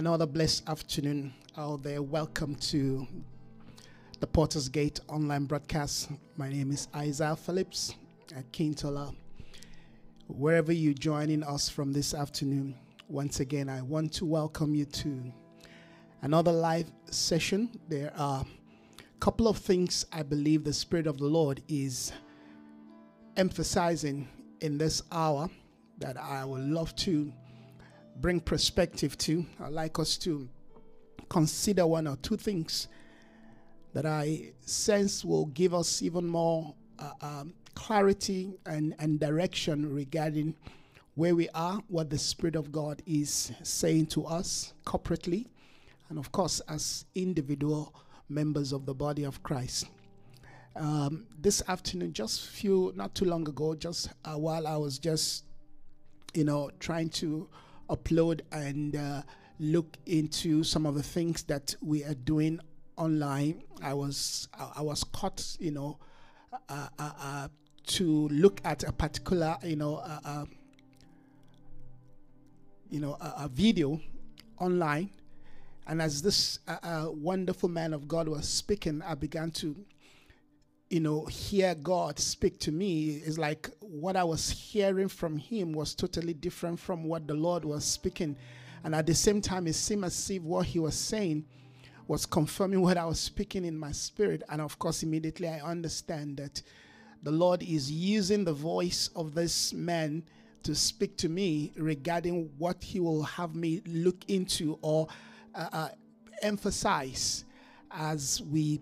Another blessed afternoon out there. Welcome to the Porter's Gate online broadcast. My name is Isaiah Phillips at Kintola. Wherever you're joining us from this afternoon, once again, I want to welcome you to another live session. There are a couple of things I believe the Spirit of the Lord is emphasizing in this hour that I would love to bring perspective to. I'd like us to consider one or two things that I sense will give us even more uh, um, clarity and, and direction regarding where we are, what the Spirit of God is saying to us corporately, and of course, as individual members of the body of Christ. Um, this afternoon, just few, not too long ago, just uh, while I was just, you know, trying to upload and uh, look into some of the things that we are doing online, I was I was caught, you know, uh, uh, uh to look at a particular, you know, uh, uh, you know, a, a, video online, and as this wonderful man of God was speaking, I began to you know, hear God speak to me is like what I was hearing from Him was totally different from what the Lord was speaking. And at the same time, it seemed as if what He was saying was confirming what I was speaking in my spirit. And of course, immediately I understand that the Lord is using the voice of this man to speak to me regarding what He will have me look into or uh, uh, emphasize as we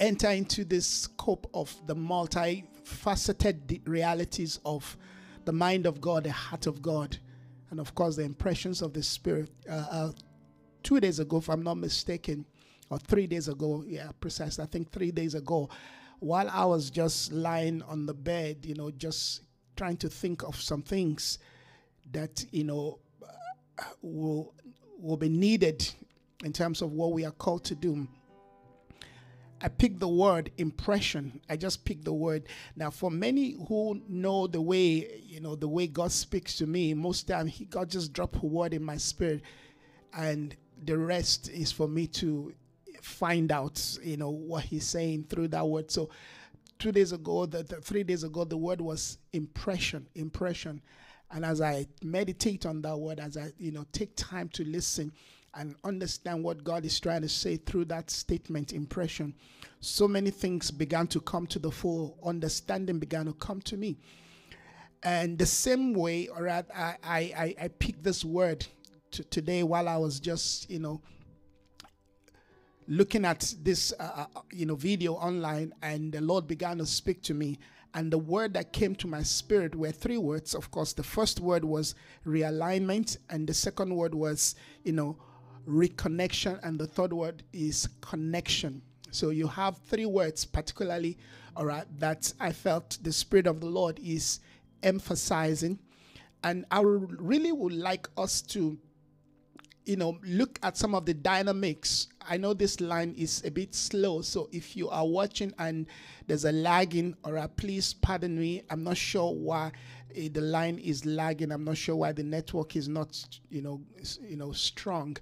enter into this scope of the multifaceted realities of the mind of God, the heart of God, and of course the impressions of the Spirit. Uh, uh, two days ago, if I'm not mistaken, or three days ago, yeah, precise, I think three days ago, while I was just lying on the bed, you know, just trying to think of some things that, you know, uh, will, will be needed in terms of what we are called to do. I picked the word impression. I just picked the word. Now, for many who know the way, you know, the way God speaks to me, most time He God just drop a word in my spirit, and the rest is for me to find out, you know, what He's saying through that word. So, two days ago, the, the three days ago, the word was impression, impression, and as I meditate on that word, as I, you know, take time to listen and understand what God is trying to say through that statement, impression, so many things began to come to the full understanding began to come to me. And the same way, all right, I, I, I picked this word to today while I was just, you know, looking at this, uh, uh, you know, video online, and the Lord began to speak to me. And the word that came to my spirit were three words. Of course, the first word was realignment, and the second word was, you know, reconnection, and the third word is connection. So you have three words, particularly, all right, that I felt the Spirit of the Lord is emphasizing. And I really would like us to, you know, look at some of the dynamics. I know this line is a bit slow, so if you are watching and there's a lagging, all right, please pardon me. I'm not sure why uh, the line is lagging. I'm not sure why the network is not, you know, you know, strong.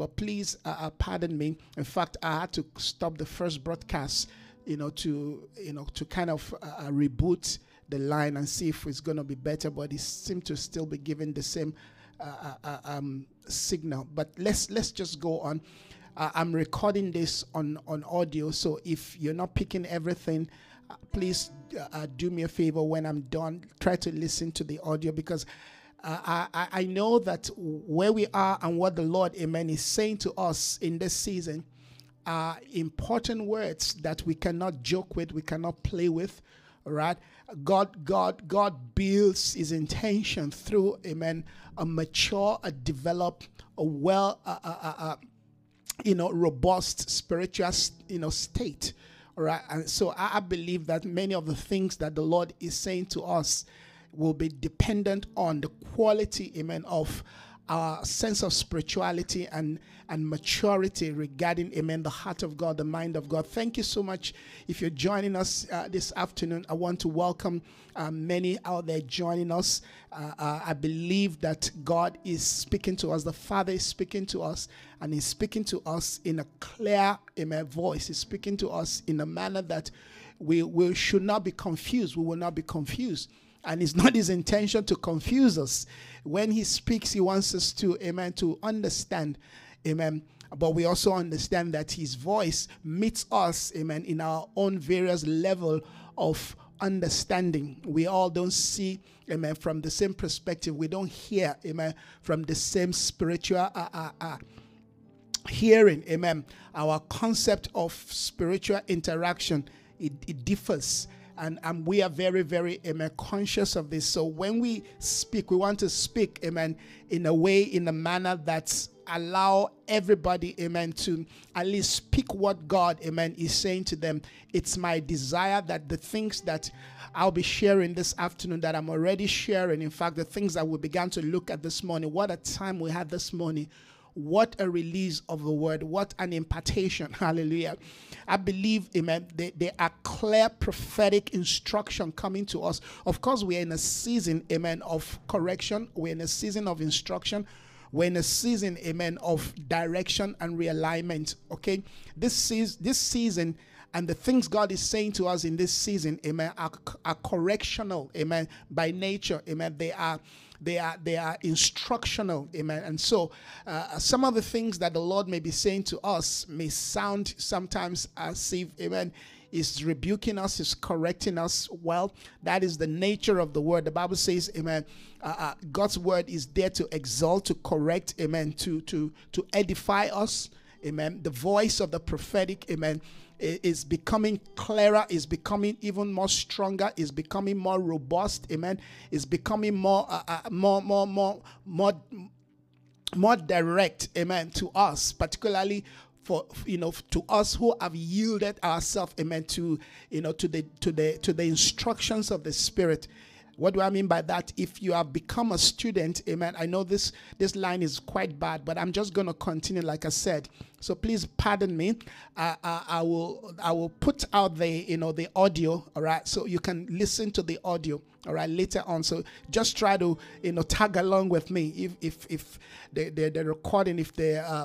But please uh, uh, pardon me. In fact, I had to stop the first broadcast, you know, to you know to kind of uh, uh reboot the line and see if it's going to be better. But it seemed to still be giving the same uh, uh, um, signal. But let's let's just go on. I'm recording this on on audio, so if you're not picking everything please do me a favor when I'm done. Try to listen to the audio because uh, I, I know that where we are and what the Lord, amen, is saying to us in this season are important words that we cannot joke with, we cannot play with, right? God, God, God builds His intention through, amen, a mature, a developed, a well, you know, robust spiritual, you know, state, right? And so I, I believe that many of the things that the Lord is saying to us will be dependent on the quality, amen, of our sense of spirituality and, and maturity regarding, amen, the heart of God, the mind of God. Thank you so much. If you're joining us uh, this afternoon, I want to welcome uh, many out there joining us. Uh, uh, I believe that God is speaking to us, the Father is speaking to us, and He's speaking to us in a clear, amen, voice. He's speaking to us in a manner that we, we should not be confused. We will not be confused. And it's not his intention to confuse us. When he speaks, he wants us to, amen, to understand, amen. But we also understand that his voice meets us, amen, in our own various level of understanding. We all don't see, amen, from the same perspective. We don't hear, amen, from the same spiritual uh, uh, uh, hearing, amen. Our concept of spiritual interaction, it, it differs and, and we are very, very amen, conscious of this. So when we speak, we want to speak, amen, in a way, in a manner that's allow everybody, amen, to at least speak what God, amen, is saying to them. It's my desire that the things that I'll be sharing this afternoon that I'm already sharing, in fact, the things that we began to look at this morning, what a time we had this morning what a release of the word. What an impartation. Hallelujah. I believe, amen, there, are clear prophetic instruction coming to us. Of course, we are in a season, amen, of correction. We're in a season of instruction. We're in a season, amen, of direction and realignment. Okay. This season, this season and the things God is saying to us in this season, amen, are, are correctional, amen, by nature, amen. They are they are they are instructional amen and so uh, some of the things that the lord may be saying to us may sound sometimes as if amen is rebuking us, is correcting us. Well, that is the nature of the word. The Bible says, Amen. Uh, uh, God's word is there to exalt, to correct, Amen, to to to edify us, Amen. The voice of the prophetic, Amen, is becoming clearer, is becoming even more stronger, is becoming more robust. Amen. Is becoming more, uh, uh, more, more, more, more, more direct. Amen. To us, particularly for you know to us who have yielded ourselves amen to you know to the to the to the instructions of the spirit what do I mean by that? If you have become a student, amen. I know this this line is quite bad, but I'm just going to continue like I said. So please pardon me. Uh, uh, I will I will put out the you know the audio, all right, so you can listen to the audio, all right, later on. So just try to you know tag along with me if if if the the, the recording if the uh,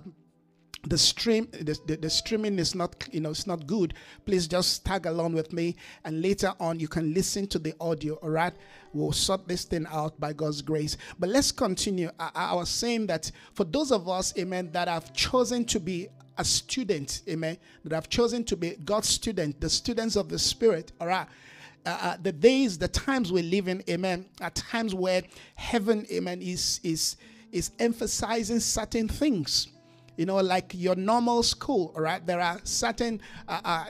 the stream the, the, the, streaming is not you know it's not good. Please just tag along with me and later on you can listen to the audio all right? We'll sort this thing out by god's grace. But let's continue. I, I was saying that for those of us amen that have chosen to be a student amen that have chosen to be god's student the students of the spirit all right? Uh, uh, the days the times we live in amen are times where heaven amen is is is emphasizing certain things you know, like your normal school, all right? There are certain, uh, uh,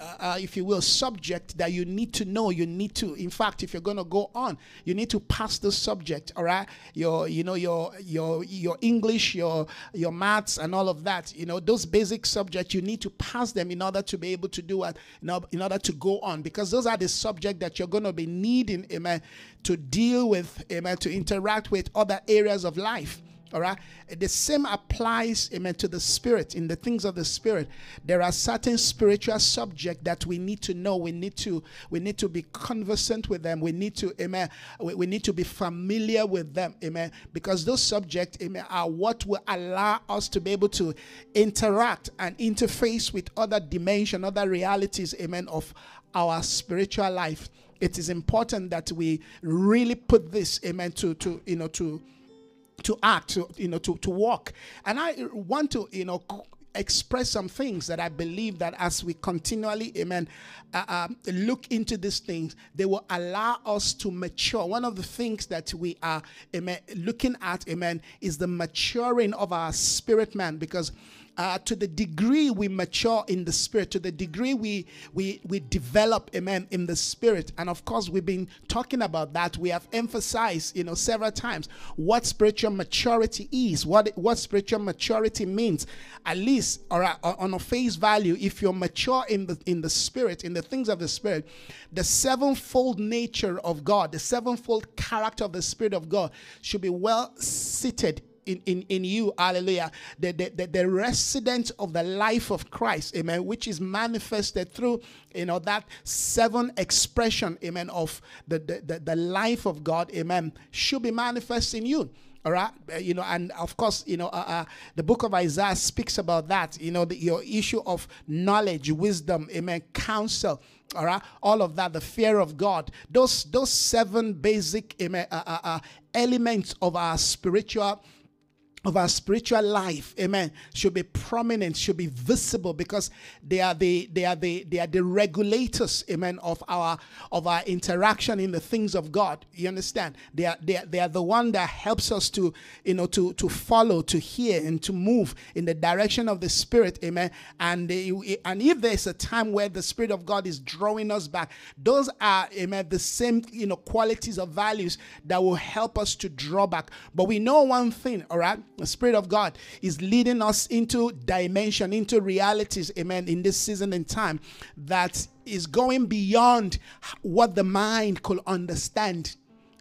uh, if you will, subject that you need to know. You need to, in fact, if you're going to go on, you need to pass the subject, all right? Your, you know, your your your English, your your maths, and all of that. You know, those basic subjects you need to pass them in order to be able to do it. In order to go on, because those are the subject that you're going to be needing, amen, to deal with, amen, to interact with other areas of life. All right. The same applies, amen, to the spirit, in the things of the spirit. There are certain spiritual subjects that we need to know. We need to, we need to be conversant with them. We need to, amen, we, we need to be familiar with them, amen. Because those subjects, amen, are what will allow us to be able to interact and interface with other dimension, other realities, amen, of our spiritual life. It is important that we really put this, amen, to to you know to to act, to, you know, to, to walk. And I want to, you know, express some things that I believe that as we continually, amen, uh, uh, look into these things, they will allow us to mature. One of the things that we are, amen, looking at, amen, is the maturing of our spirit man because uh, to the degree we mature in the spirit, to the degree we we we develop, amen, in the spirit. And of course, we've been talking about that. We have emphasized, you know, several times what spiritual maturity is, what what spiritual maturity means. At least, or on a face value, if you're mature in the in the spirit, in the things of the spirit, the sevenfold nature of God, the sevenfold character of the spirit of God should be well seated in, in, in you, hallelujah, the, the, the, the resident of the life of Christ, amen, which is manifested through, you know, that seven expression, amen, of the, the, the, the life of God, amen, should be manifest in you. All right, uh, you know, and of course, you know, uh, uh, the book of Isaiah speaks about that. You know, the, your issue of knowledge, wisdom, amen, counsel, all right all of that the fear of god those those seven basic amen, uh, uh, uh, elements of our spiritual of our spiritual life amen should be prominent should be visible because they are the they are the they are the regulators amen of our of our interaction in the things of god. You understand? They are they are, they are the one that helps us to you know to to follow to hear and to move in the direction of the spirit amen. And they, and if there's a time where the spirit of god is drawing us back those are amen the same you know qualities of values that will help us to draw back. But we know one thing all right the Spirit of God is leading us into dimension, into realities, amen, in this season and time that is going beyond what the mind could understand.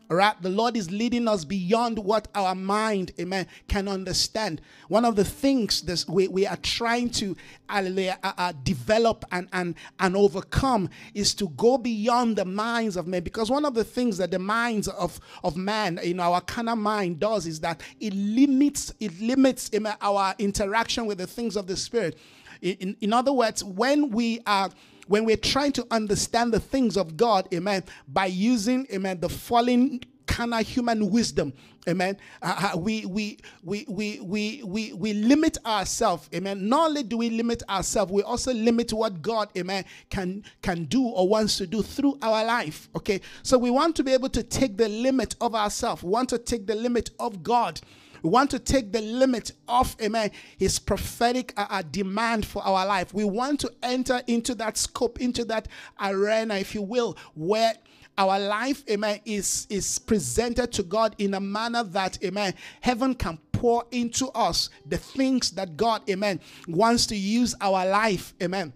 All right, the Lord is leading us beyond what our mind, amen, can understand. One of the things that we, we are trying to uh, uh, develop and, and, and overcome is to go beyond the minds of men. Because one of the things that the minds of, of man, in our kind of mind, does is that it limits, it limits amen, our interaction with the things of the Spirit. In, in, in other words, when we are when we're trying to understand the things of God, amen, by using, amen, the fallen kind of human wisdom amen uh, uh, we, we we we we we we limit ourselves amen. Not only do we limit ourselves we also limit what god amen can can do or wants to do through our life okay? So we want to be able to take the limit of ourselves. Want to take the limit of god we want to take the limit off, amen, his prophetic uh, uh, demand for our life. We want to enter into that scope, into that arena, if you will, where our life, amen, is, is presented to God in a manner that, amen, heaven can pour into us the things that God, amen, wants to use our life, amen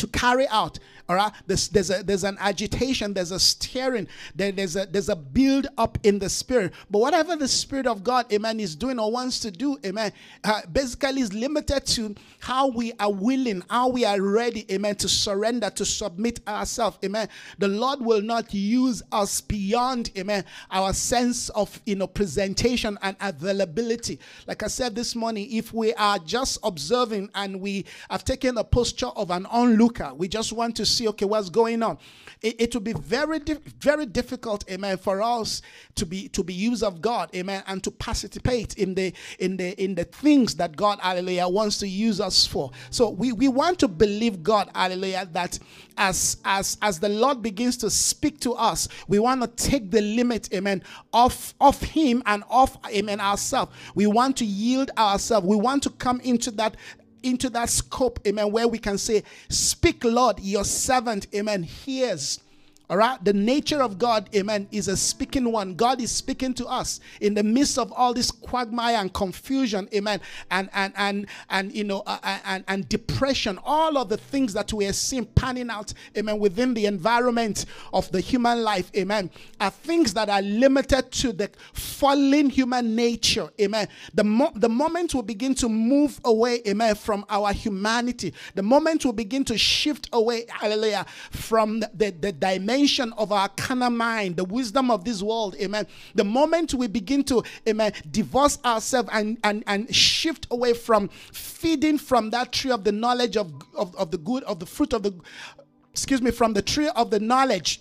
to carry out all right? There's, there's a there's an agitation there's a steering there, there's a there's a build up in the spirit. But whatever the spirit of god amen is doing or wants to do amen uh, basically is limited to how we are willing how we are ready amen to surrender to submit ourselves amen. The lord will not use us beyond amen our sense of you know presentation and availability. Like i said this morning if we are just observing and we have taken a posture of an onlooker we just want to see, okay, what's going on. It, it will be very, very difficult, amen, for us to be to be used of God, amen, and to participate in the in the in the things that God, hallelujah, wants to use us for. So we, we want to believe God, hallelujah, that as as as the Lord begins to speak to us, we want to take the limit, amen, of of Him and of amen ourselves. We want to yield ourselves. We want to come into that into that scope, amen, where we can say, Speak, Lord, your servant, amen, hears. All right, the nature of God, amen, is a speaking one. God is speaking to us in the midst of all this quagmire and confusion, amen, and and and and you know, uh, and and depression, all of the things that we are seeing panning out, amen, within the environment of the human life, amen, are things that are limited to the fallen human nature, amen. The mo- the moment we begin to move away, amen, from our humanity, the moment we begin to shift away, hallelujah, from the, the, the dimension of our carnal mind, the wisdom of this world, amen. The moment we begin to, amen, divorce ourselves and, and, and shift away from feeding from that tree of the knowledge of, of, of the good, of the fruit of the, excuse me, from the tree of the knowledge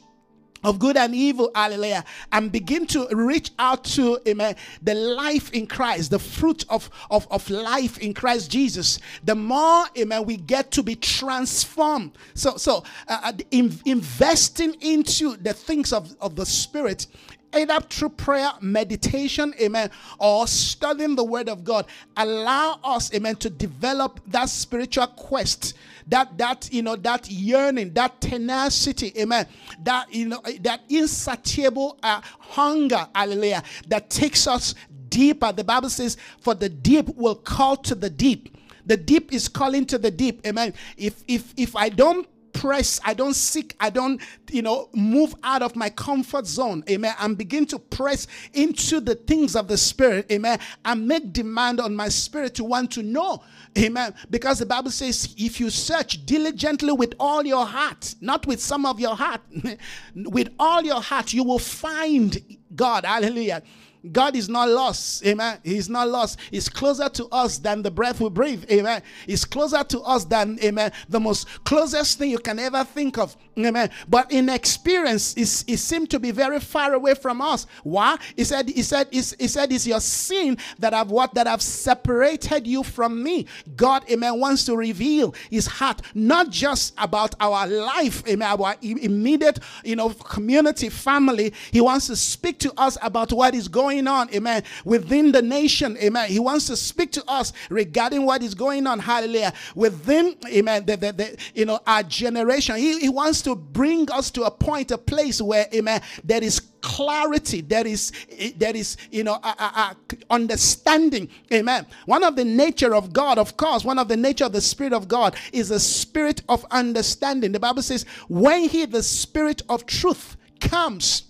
of good and evil, hallelujah, and begin to reach out to amen, the life in Christ, the fruit of, of, of life in Christ Jesus, the more amen, we get to be transformed. So, so uh, uh in, investing into the things of, of the Spirit either through prayer, meditation, amen, or studying the word of God, allow us, amen, to develop that spiritual quest, that that you know, that yearning, that tenacity, amen, that you know, that insatiable uh, hunger, hallelujah, that takes us deeper. The Bible says, "For the deep will call to the deep." The deep is calling to the deep, amen. If if if I don't press, I don't seek, I don't, you know, move out of my comfort zone, amen, and begin to press into the things of the Spirit, amen, and make demand on my spirit to want to know. Amen. Because the Bible says, if you search diligently with all your heart, not with some of your heart, with all your heart, you will find God. Hallelujah. God is not lost. Amen. He's not lost. He's closer to us than the breath we breathe. Amen. He's closer to us than, amen, the most closest thing you can ever think of. Amen. But in experience, it, it seemed to be very far away from us. Why? He said, he said, he, he said, it's your sin that have what? That have separated you from me. God, amen, wants to reveal his heart, not just about our life, amen, our immediate, you know, community, family. He wants to speak to us about what is going going on, amen, within the nation, amen. He wants to speak to us regarding what is going on, hallelujah, within, amen, the, the, the you know, our generation. He, he wants to bring us to a point, a place where, amen, there is clarity there is there is you know a, a, a understanding amen. One of the nature of god of course one of the nature of the spirit of god is a spirit of understanding. The bible says when he the spirit of truth comes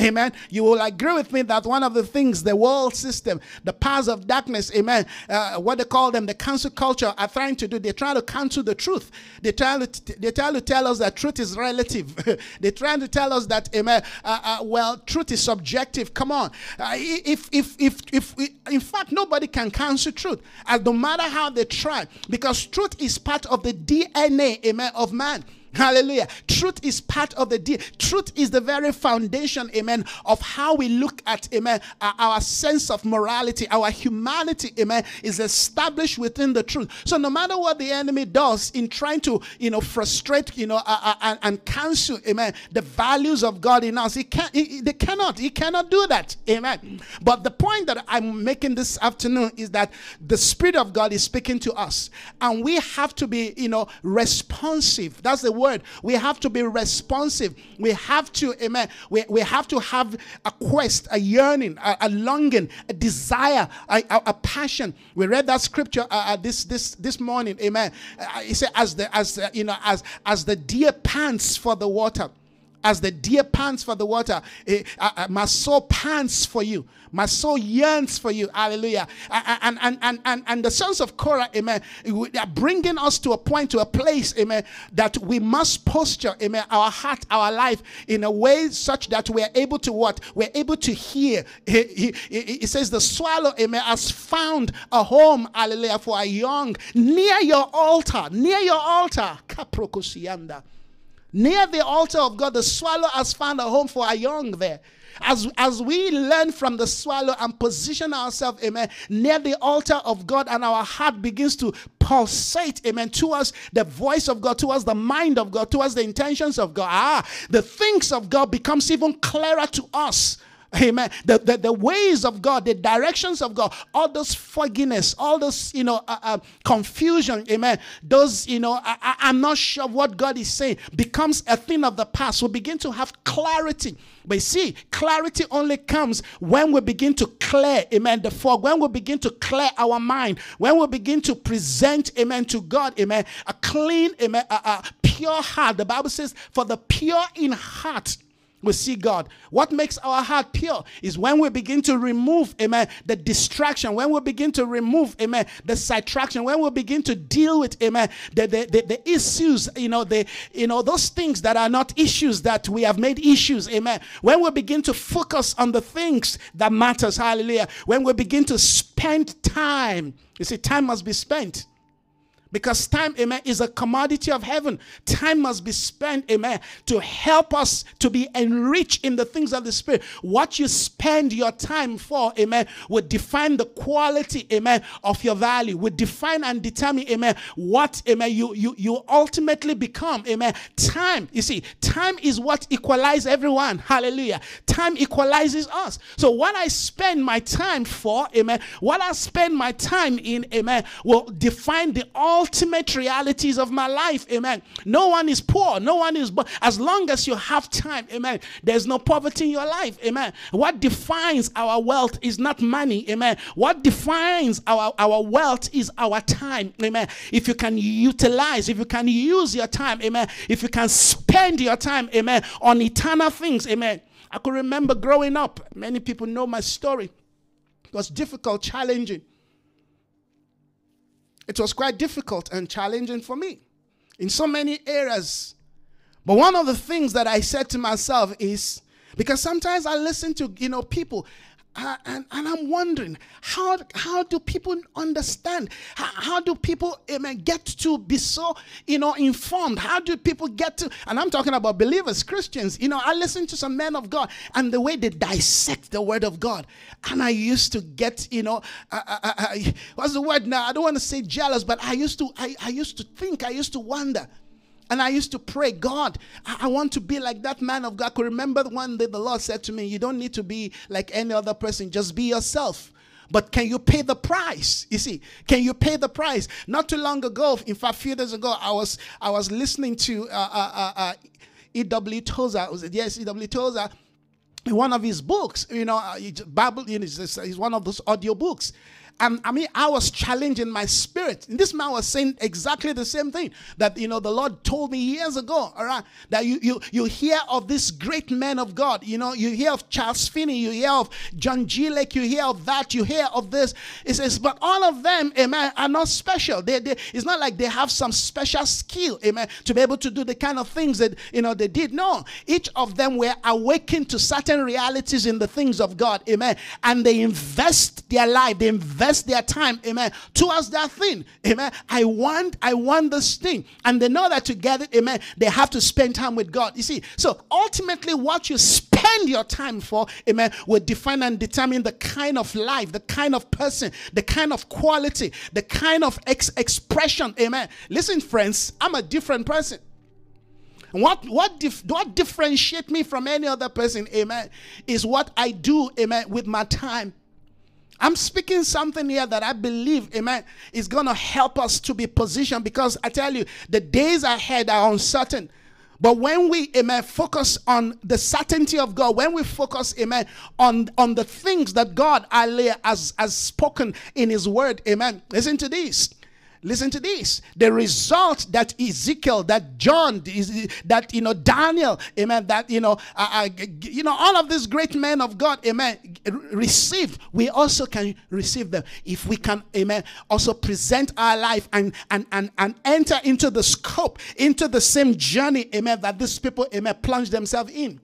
Amen. You will agree with me that one of the things the world system, the powers of darkness, amen, uh, what they call them, the cancel culture, are trying to do. They try to cancel the truth. They try to, they try to tell us that truth is relative. they try to tell us that, amen, uh, uh, well, truth is subjective. Come on. Uh, if, if, if, if, in fact, nobody can cancel truth, and no matter how they try, because truth is part of the DNA, amen, of man. Hallelujah. Truth is part of the deal. Truth is the very foundation, amen, of how we look at, amen, our sense of morality, our humanity, amen, is established within the truth. So no matter what the enemy does in trying to, you know, frustrate, you know, uh, uh, and, cancel, amen, the values of God in us, he can't, he, they cannot, he cannot do that, amen. But the point that I'm making this afternoon is that the Spirit of God is speaking to us, and we have to be, you know, responsive. That's the word. We have to be responsive. We have to, amen. We, we have to have a quest, a yearning, a, a longing, a desire, a, a, a, passion. We read that scripture uh, uh this this this morning, amen. Uh, he said, as the as uh, you know, as as the deer pants for the water as the deer pants for the water, eh, my soul pants for you. My soul yearns for you. Hallelujah. And, and, and, and, and the sons of Korah, amen, are bringing us to a point, to a place, amen, that we must posture, amen, our heart, our life in a way such that we are able to what? We're able to hear. It says the swallow, amen, has found a home, hallelujah, for a young near your altar, near your altar. Kaprokosianda. Near the altar of God, the swallow has found a home for a young there. As, as we learn from the swallow and position ourselves, amen, near the altar of God, and our heart begins to pulsate, amen, towards the voice of God, towards the mind of God, towards the intentions of God. Ah, the things of God becomes even clearer to us. Amen. The, the, the ways of God, the directions of God, all those fogginess, all those, you know, uh, uh, confusion, amen. Those, you know, I, am not sure what God is saying becomes a thing of the past. We begin to have clarity. But see, clarity only comes when we begin to clear, amen, the fog, when we begin to clear our mind, when we begin to present, amen, to God, amen, a clean, amen, a, a pure heart. The Bible says, for the pure in heart, we see God. What makes our heart pure is when we begin to remove, amen, the distraction, when we begin to remove, amen, the subtraction, when we begin to deal with, amen, the, the, the, the, issues, you know, the, you know, those things that are not issues that we have made issues, amen. When we begin to focus on the things that matters, hallelujah. When we begin to spend time, you see, time must be spent. Because time, amen, is a commodity of heaven. Time must be spent, amen, to help us to be enriched in the things of the Spirit. What you spend your time for, amen, will define the quality, amen, of your value, will define and determine, amen, what, amen, you, you, you ultimately become, amen. Time, you see, time is what equalizes everyone. Hallelujah. Time equalizes us. So what I spend my time for, amen, what I spend my time in, amen, will define the all ultimate realities of my life. Amen. No one is poor. No one is, but as long as you have time, amen, there's no poverty in your life. Amen. What defines our wealth is not money. Amen. What defines our, our wealth is our time. Amen. If you can utilize, if you can use your time, amen. If you can spend your time, amen, on eternal things, amen. I could remember growing up, many people know my story. It was difficult, challenging. It was quite difficult and challenging for me in so many areas. But one of the things that I said to myself is because sometimes I listen to, you know, people uh, and, and I'm wondering how how do people understand? How, how do people amen, get to be so you know informed? How do people get to? And I'm talking about believers, Christians. You know, I listen to some men of God and the way they dissect the Word of God, and I used to get you know uh, uh, uh, uh what's the word now? I don't want to say jealous, but I used to I, I used to think I used to wonder and I used to pray, God, I, want to be like that man of God. I could remember one day the Lord said to me, You don't need to be like any other person, just be yourself. But can you pay the price? You see, can you pay the price? Not too long ago, in fact, a few days ago, I was I was listening to uh, uh, uh, uh E.W. Tozer. Was it yes, E.W. Tozer? In one of his books, you know, uh, Bible, you know, it's one of those audio books. And I mean, I was challenging my spirit. And this man was saying exactly the same thing that, you know, the Lord told me years ago, all right, that you, you, you hear of this great man of God. You know, you hear of Charles Finney, you hear of John G. Lake, you hear of that, you hear of this. It says, but all of them, amen, are not special. They, they, it's not like they have some special skill, amen, to be able to do the kind of things that, you know, they did. No, each of them were awakened to certain realities in the things of God, amen, and they invest their life, they invest invest their time, amen, towards that thing. Amen. I want, I want this thing. And they know that to get it, amen, they have to spend time with God. You see, so ultimately what you spend your time for, amen, will define and determine the kind of life, the kind of person, the kind of quality, the kind of ex- expression, amen. Listen, friends, I'm a different person. What what dif- what differentiate me from any other person, amen, is what I do, amen, with my time. I'm speaking something here that I believe, amen, is going to help us to be positioned because I tell you, the days ahead are uncertain. But when we, amen, focus on the certainty of God, when we focus, amen, on, on the things that God, has, has spoken in His Word, amen, listen to this. Listen to this. The result that Ezekiel, that John, that you know Daniel, amen, that you know, uh, you know, all of these great men of God, amen, received. We also can receive them if we can, amen, also present our life and and and and enter into the scope, into the same journey, amen, that these people, amen, plunge themselves in.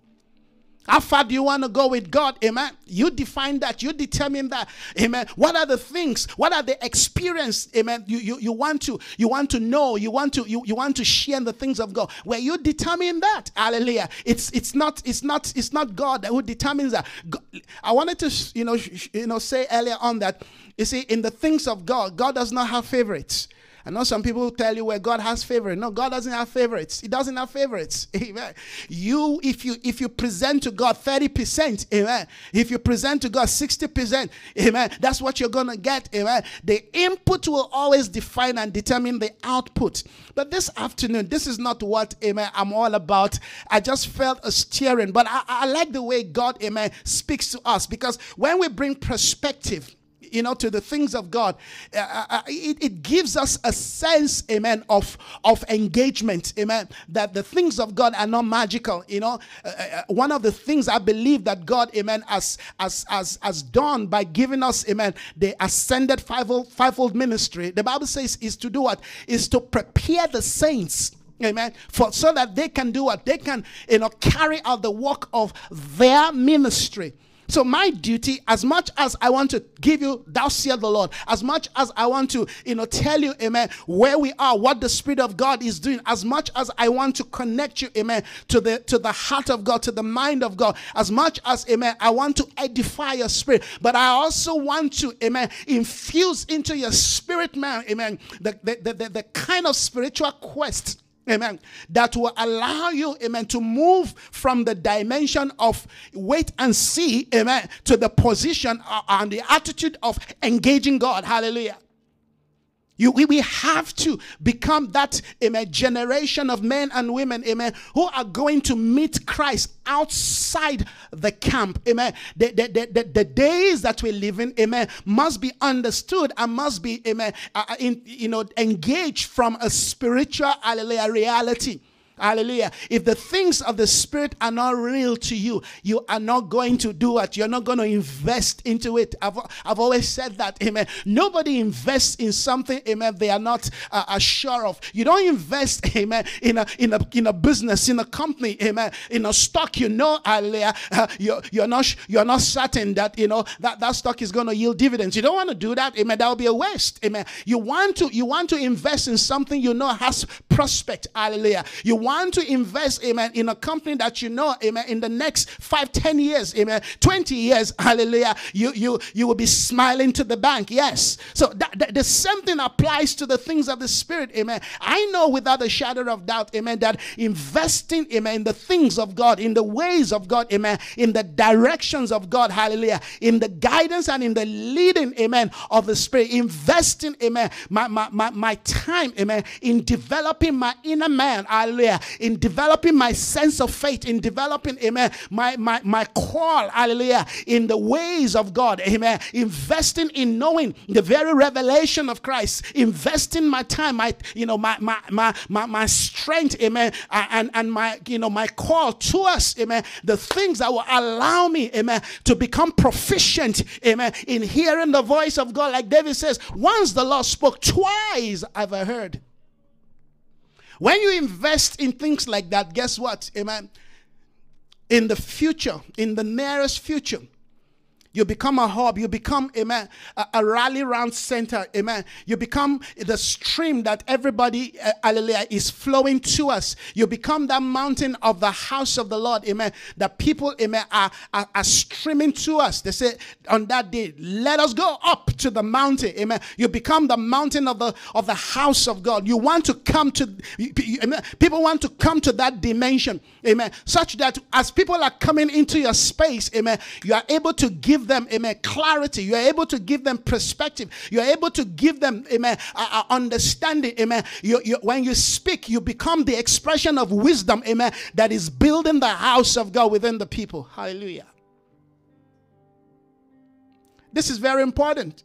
How far do you want to go with God? Amen. You define that. You determine that. Amen. What are the things? What are the experience? Amen. You, you, you want to you want to know. You want to you, you want to share the things of God. Where you determine that. Hallelujah. It's it's not it's not it's not God that who determines that. God, I wanted to you know you know say earlier on that you see in the things of God, God does not have favorites. I know some people tell you where God has favorites. No, God doesn't have favorites. He doesn't have favorites. Amen. You, if you if you present to God 30%, amen. If you present to God 60%, amen, that's what you're gonna get. Amen. The input will always define and determine the output. But this afternoon, this is not what amen I'm all about. I just felt a steering, but I, I like the way God, amen, speaks to us because when we bring perspective you know, to the things of God, uh, uh, uh, it, it, gives us a sense, amen, of, of engagement, amen, that the things of God are not magical, you know. Uh, one of the things I believe that God, amen, has, has, has, has done by giving us, amen, the ascended fivefold, fivefold ministry, the Bible says is to do what? Is to prepare the saints amen for so that they can do what they can you know carry out the work of their ministry so my duty, as much as I want to give you, thou saith the Lord, as much as I want to, you know, tell you, amen, where we are, what the Spirit of God is doing, as much as I want to connect you, amen, to the to the heart of God, to the mind of God, as much as, amen, I want to edify your spirit, but I also want to, amen, infuse into your spirit, man, amen, the, the, the, the kind of spiritual quest Amen. That will allow you, amen, to move from the dimension of wait and see, amen, to the position uh, and the attitude of engaging God. Hallelujah. You, we, we have to become that amen, generation of men and women, amen, who are going to meet Christ outside the camp, amen. The, the, the, the, the days that we live in, amen, must be understood and must be, amen, uh, uh in, you know, engaged from a spiritual, hallelujah, reality. Hallelujah. If the things of the Spirit are not real to you, you are not going to do it. You're not going to invest into it. I've, I've always said that. Amen. Nobody invests in something, amen, they are not uh, sure of. You don't invest, amen, in a, in, a, in a business, in a company, amen, in a stock, you know, hallelujah. Uh, you're, you're, not, you're not certain that, you know, that, that stock is going to yield dividends. You don't want to do that, amen. That will be a waste, amen. You want to, you want to invest in something you know has prospect, hallelujah. You want to invest, amen, in a company that you know, amen, in the next five, ten years, amen, 20 years, hallelujah, you you you will be smiling to the bank. Yes. So that, that the same thing applies to the things of the spirit, amen. I know without a shadow of doubt, amen, that investing, amen, in the things of God, in the ways of God, amen, in the directions of God, hallelujah, in the guidance and in the leading, amen, of the spirit, investing, amen, my my my, my time, amen, in developing my inner man, hallelujah, in developing my sense of faith, in developing, amen, my, my, my call, hallelujah, in the ways of God, amen, investing in knowing the very revelation of Christ, investing my time, my, you know, my, my, my, my, my strength, amen, and, and my, you know, my call to us, amen, the things that will allow me, amen, to become proficient, amen, in hearing the voice of God. Like David says, once the Lord spoke, twice I've heard. When you invest in things like that, guess what? Amen. In the future, in the nearest future, you become a hub. You become, amen, a, a rally round center. Amen. You become the stream that everybody, uh, hallelujah, is flowing to us. You become that mountain of the house of the Lord. Amen. That people, amen, are, are, are streaming to us. They say on that day, let us go up to the mountain. Amen. You become the mountain of the of the house of God. You want to come to, amen. People want to come to that dimension. Amen. Such that as people are coming into your space, amen, you are able to give them, amen, clarity. You are able to give them perspective. You are able to give them, amen, uh, understanding, amen. You, you, when you speak, you become the expression of wisdom, amen, that is building the house of God within the people. Hallelujah. This is very important.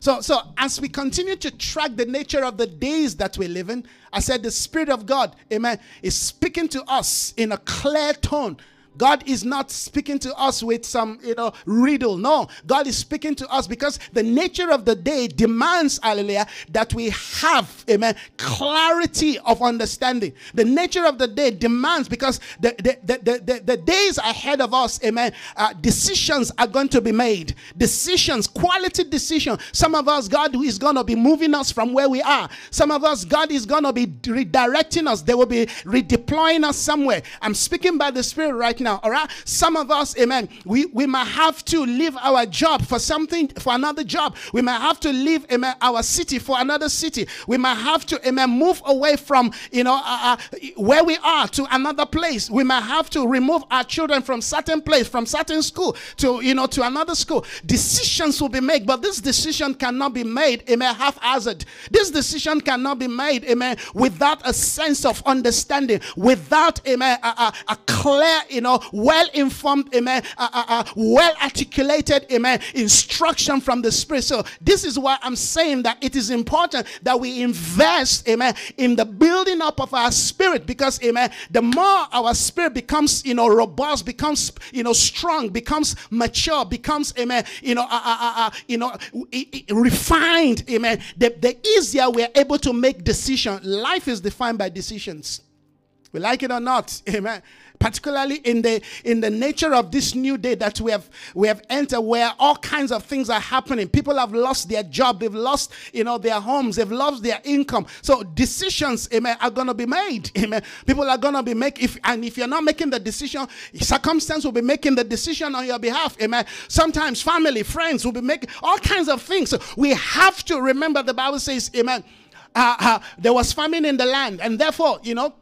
So, so as we continue to track the nature of the days that we live in, I said the Spirit of God, amen, is speaking to us in a clear tone God is not speaking to us with some, you know, riddle. No, God is speaking to us because the nature of the day demands, hallelujah, that we have, amen, clarity of understanding. The nature of the day demands because the, the, the, the, the days ahead of us, amen, uh, decisions are going to be made. Decisions, quality decision. Some of us, God is going to be moving us from where we are. Some of us, God is going to be redirecting us. They will be redeploying us somewhere. I'm speaking by the Spirit right now, all right? Some of us, amen, we, we might have to leave our job for something, for another job. We might have to leave, amen, our city for another city. We might have to, amen, move away from, you know, uh, uh, where we are to another place. We might have to remove our children from certain place, from certain school to, you know, to another school. Decisions will be made, but this decision cannot be made, amen, haphazard. This decision cannot be made, amen, without a sense of understanding, without, amen, a, a, a clear, you know, know, well informed, amen, uh, uh, uh, well articulated, amen, instruction from the Spirit. So, this is why I'm saying that it is important that we invest, amen, in the building up of our spirit because, amen, the more our spirit becomes, you know, robust, becomes, you know, strong, becomes mature, becomes, amen, you know, uh, uh, uh, you know, refined, amen, the, the easier we're able to make decisions. Life is defined by decisions. We like it or not, amen. Particularly in the in the nature of this new day that we have we have entered where all kinds of things are happening. People have lost their job they've lost you know their homes they've lost their income. So decisions amen are to be made amen. People are to be make if and if you're not making the decision circumstance will be making the decision on your behalf amen. Sometimes family friends will be making all kinds of things. We have to remember the bible says amen uh, uh, there was famine in the land and therefore you know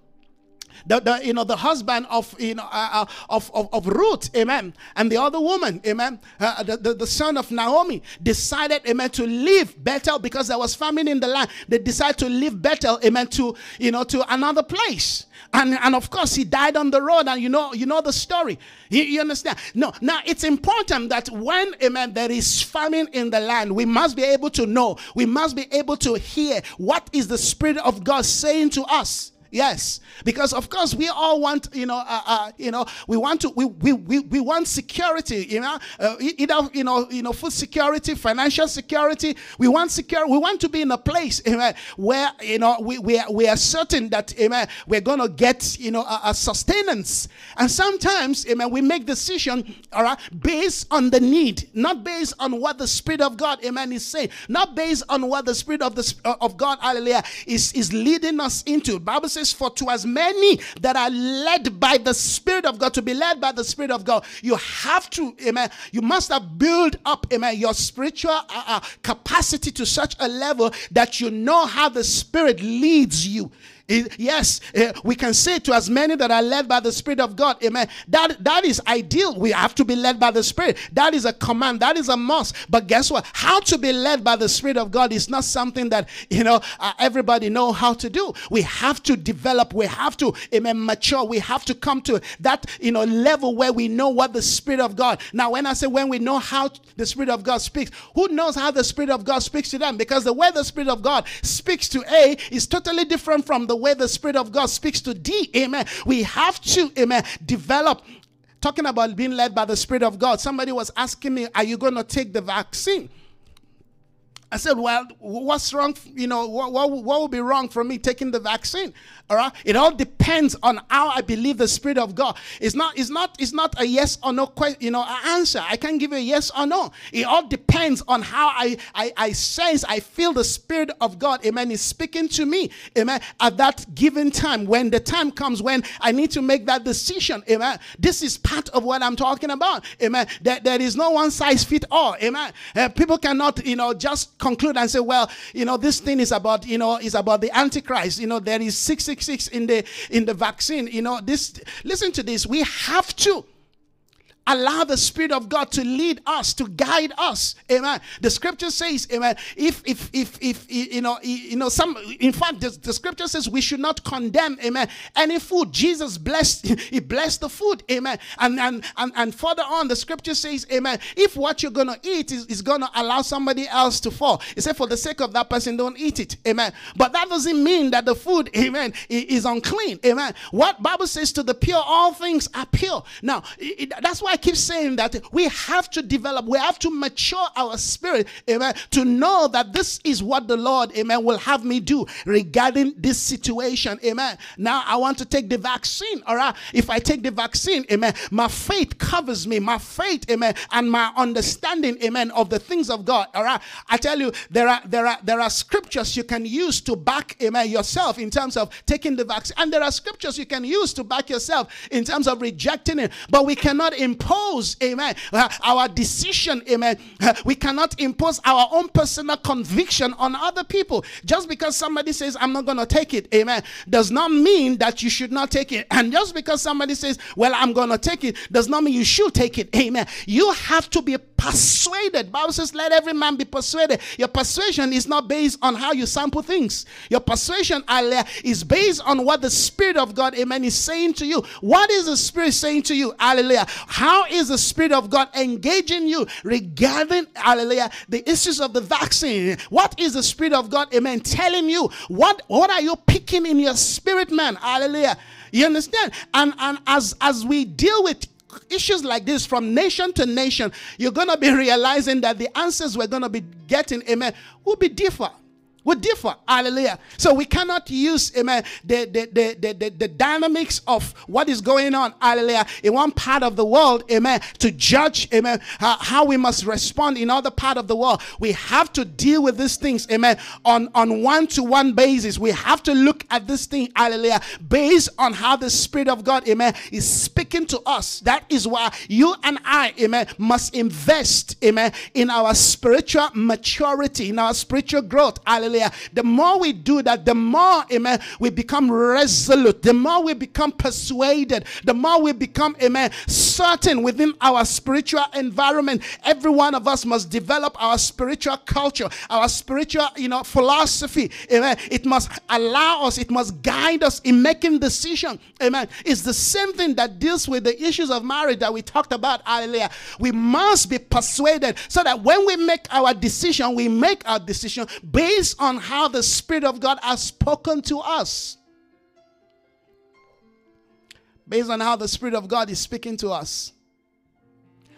The, the you know the husband of you know uh, uh, of, of of Ruth, amen, and the other woman, amen, uh, the, the the son of Naomi decided, amen, to leave Bethel because there was famine in the land. They decided to leave Bethel, amen, to you know to another place. And, and of course, he died on the road, and you know, you know the story. You, you, understand? No, now it's important that when, amen, there is famine in the land, we must be able to know, we must be able to hear what is the Spirit of God saying to us. Yes, because of course we all want, you know, uh, uh, you know, we want to, we, we, we, we want security, you know, uh, either, you know, you know, food security, financial security. We want secure. We want to be in a place, amen, where you know we we are, we are certain that, amen, we're gonna get, you know, a, a sustenance. And sometimes, amen, we make decision, all right, based on the need, not based on what the Spirit of God, amen, is saying, not based on what the Spirit of the of God, hallelujah, is is leading us into. Bible says, For to as many that are led by the Spirit of God, to be led by the Spirit of God, you have to, amen, you must have built up, amen, your spiritual uh, uh, capacity to such a level that you know how the Spirit leads you yes, uh, we can say to as many that are led by the Spirit of God, amen. That, that is ideal. We have to be led by the Spirit. That is a command. That is a must. But guess what? How to be led by the Spirit of God is not something that, you know, uh, everybody know how to do. We have to develop. We have to, amen, mature. We have to come to that, you know, level where we know what the Spirit of God. Now, when I say when we know how the Spirit of God speaks, who knows how the Spirit of God speaks to them? Because the way the Spirit of God speaks to A is totally different from the way the Spirit of God speaks to D. Amen. We have to, amen, develop. Talking about being led by the Spirit of God. Somebody was asking me, Are you going to take the vaccine? I said, well, what's wrong? You know, what, what, what would be wrong for me taking the vaccine? All right. It all depends on how I believe the Spirit of God. It's not, it's not, it's not a yes or no question, you know, answer. I can't give you a yes or no. It all depends on how I, I, I sense, I feel the Spirit of God, amen, is speaking to me, amen, at that given time. When the time comes when I need to make that decision, amen. This is part of what I'm talking about, amen. There, there is no one size fit all, amen. Uh, people cannot, you know, just conclude and say, well, you know, this thing is about, you know, is about the Antichrist. You know, there is 666 in the in the vaccine. You know, this listen to this. We have to allow the spirit of god to lead us to guide us. Amen. The scripture says amen if if if if you know you know some in fact the, the scripture says we should not condemn amen any food. Jesus blessed he blessed the food amen. And and and, and further on the scripture says amen if what you're gonna eat is, is gonna allow somebody else to fall. He said for the sake of that person don't eat it. Amen. But that doesn't mean that the food amen is unclean. Amen. What bible says to the pure all things are pure. Now it, that's why keep saying that we have to develop, we have to mature our spirit, amen, to know that this is what the Lord, amen, will have me do regarding this situation, amen. Now I want to take the vaccine, all right. If I take the vaccine, amen, my faith covers me, my faith, amen, and my understanding, amen, of the things of God, all right. I tell you, there are there are there are scriptures you can use to back, amen, yourself in terms of taking the vaccine, and there are scriptures you can use to back yourself in terms of rejecting it, but we cannot impose, amen, uh, our decision, amen. Uh, we cannot impose our own personal conviction on other people. Just because somebody says, I'm not going to take it, amen, does not mean that you should not take it. And just because somebody says, Well, I'm going to take it, does not mean you should take it, amen. You have to be persuaded. Bible says, Let every man be persuaded. Your persuasion is not based on how you sample things. Your persuasion is based on what the Spirit of God, amen, is saying to you. What is the Spirit saying to you? Hallelujah. How is the Spirit of God engaging you regarding, hallelujah, the issues of the vaccine? What is the Spirit of God, amen, telling you? What, what are you picking in your spirit, man? Hallelujah. You understand? And, and as, as we deal with issues like this from nation to nation, you're going to be realizing that the answers we're going to be getting, amen, will be different would differ. Hallelujah. So we cannot use, amen, the, the, the, the, the, dynamics of what is going on, hallelujah, in one part of the world, amen, to judge, amen, how, how we must respond in other part of the world. We have to deal with these things, amen, on, on one-to-one basis. We have to look at this thing, hallelujah, based on how the Spirit of God, amen, is speaking to us. That is why you and I, amen, must invest, amen, in our spiritual maturity, in our spiritual growth, hallelujah hallelujah, the more we do that, the more, amen, we become resolute, the more we become persuaded, the more we become, amen, certain within our spiritual environment. Every one of us must develop our spiritual culture, our spiritual, you know, philosophy, amen. It must allow us, it must guide us in making decision, amen. It's the same thing that deals with the issues of marriage that we talked about earlier. We must be persuaded so that when we make our decision, we make our decision based on how the Spirit of God has spoken to us. Based on how the Spirit of God is speaking to us.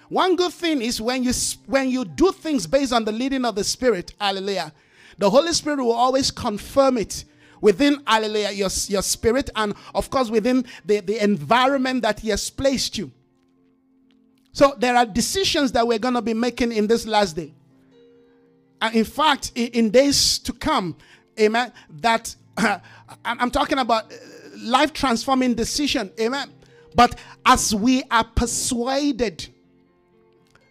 One good thing is when you when you do things based on the leading of the Spirit, hallelujah, the Holy Spirit will always confirm it within hallelujah your, your spirit and of course within the, the environment that he has placed you so there are decisions that we're going to be making in this last day and in fact in, days to come amen that uh, i'm talking about uh, life transforming decision amen but as we are persuaded